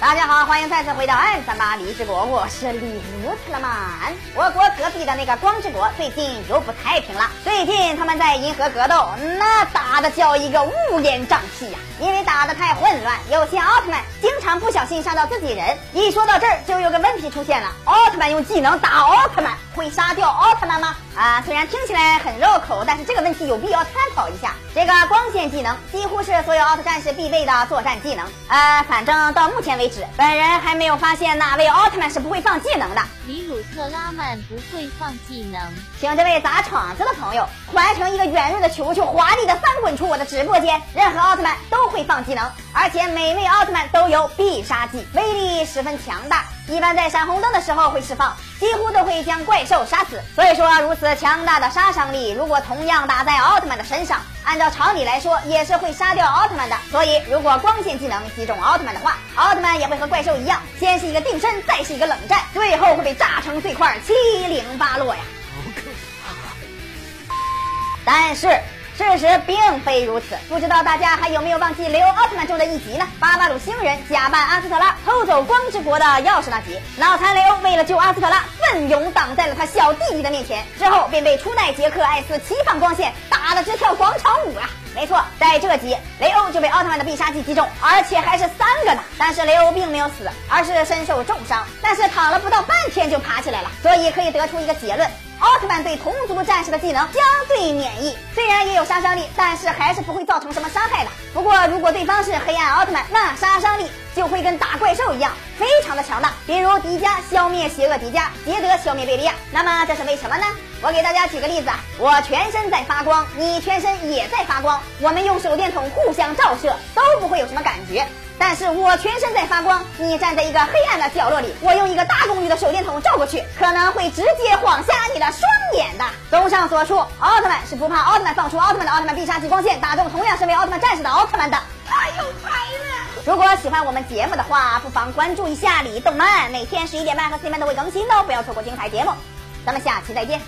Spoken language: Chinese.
大家好，欢迎再次回到二三八李之国，我是李乌特曼。我国隔壁的那个光之国最近又不太平了。最近他们在银河格斗，那打的叫一个乌烟瘴气呀！因为打的太混乱，有些奥特曼经常不小心杀到自己人。一说到这儿，就有个问题出现了：奥特曼用技能打奥特曼，会杀掉奥特曼吗？啊，虽然听起来很绕口，但是这个问题有必要探讨一下。这个光线技能几乎是所有奥特战士必备的作战技能。呃，反正到目前为止，本人还没有发现哪位奥特曼是不会放技能的。里鲁特拉曼不会放技能，请这位砸场子的朋友换成一个圆润的球球，华丽的翻滚出我的直播间。任何奥特曼都会放技能，而且每位奥特曼都有必杀技，威力十分强大。一般在闪红灯的时候会释放，几乎都会将怪兽杀死。所以说，如此强大的杀伤力，如果同样打在奥特曼的身上，按照常理来说也是会杀掉奥特曼的。所以，如果光线技能击中奥特曼的话，奥特曼也会和怪兽一样，先是一个定身，再是一个冷战，最后会被炸成碎块，七零八落呀！但是。事实并非如此，不知道大家还有没有忘记雷欧奥特曼中的一集呢？巴巴鲁星人假扮阿斯特拉偷走光之国的钥匙那集，脑残雷欧为了救阿斯特拉，奋勇挡在了他小弟弟的面前，之后便被初代杰克艾斯齐放光线打得直跳广场舞啊！没错，在这集雷欧就被奥特曼的必杀技击中，而且还是三着呢。但是雷欧并没有死，而是身受重伤，但是躺了不到半天就爬起来了，所以可以得出一个结论。奥特曼对同族战士的技能相对免疫，虽然也有杀伤力，但是还是不会造成什么伤害的。不过，如果对方是黑暗奥特曼，那杀伤力就会跟打怪兽一样，非常的强大。比如迪迦消灭邪恶迪迦，杰德消灭贝利亚。那么这是为什么呢？我给大家举个例子啊，我全身在发光，你全身也在发光，我们用手电筒互相照射都不会有什么感觉。但是我全身在发光，你站在一个黑暗的角落里，我用一个大功率的手电筒照过去，可能会直接晃瞎你的双眼的。综上所述，奥特曼是不怕奥特曼放出奥特曼的奥特曼必杀技光线打中同样身为奥特曼战士的奥特曼的。太有才了！如果喜欢我们节目的话，不妨关注一下李动漫，每天十一点半和四点半都会更新哦，不要错过精彩节目。咱们下期再见。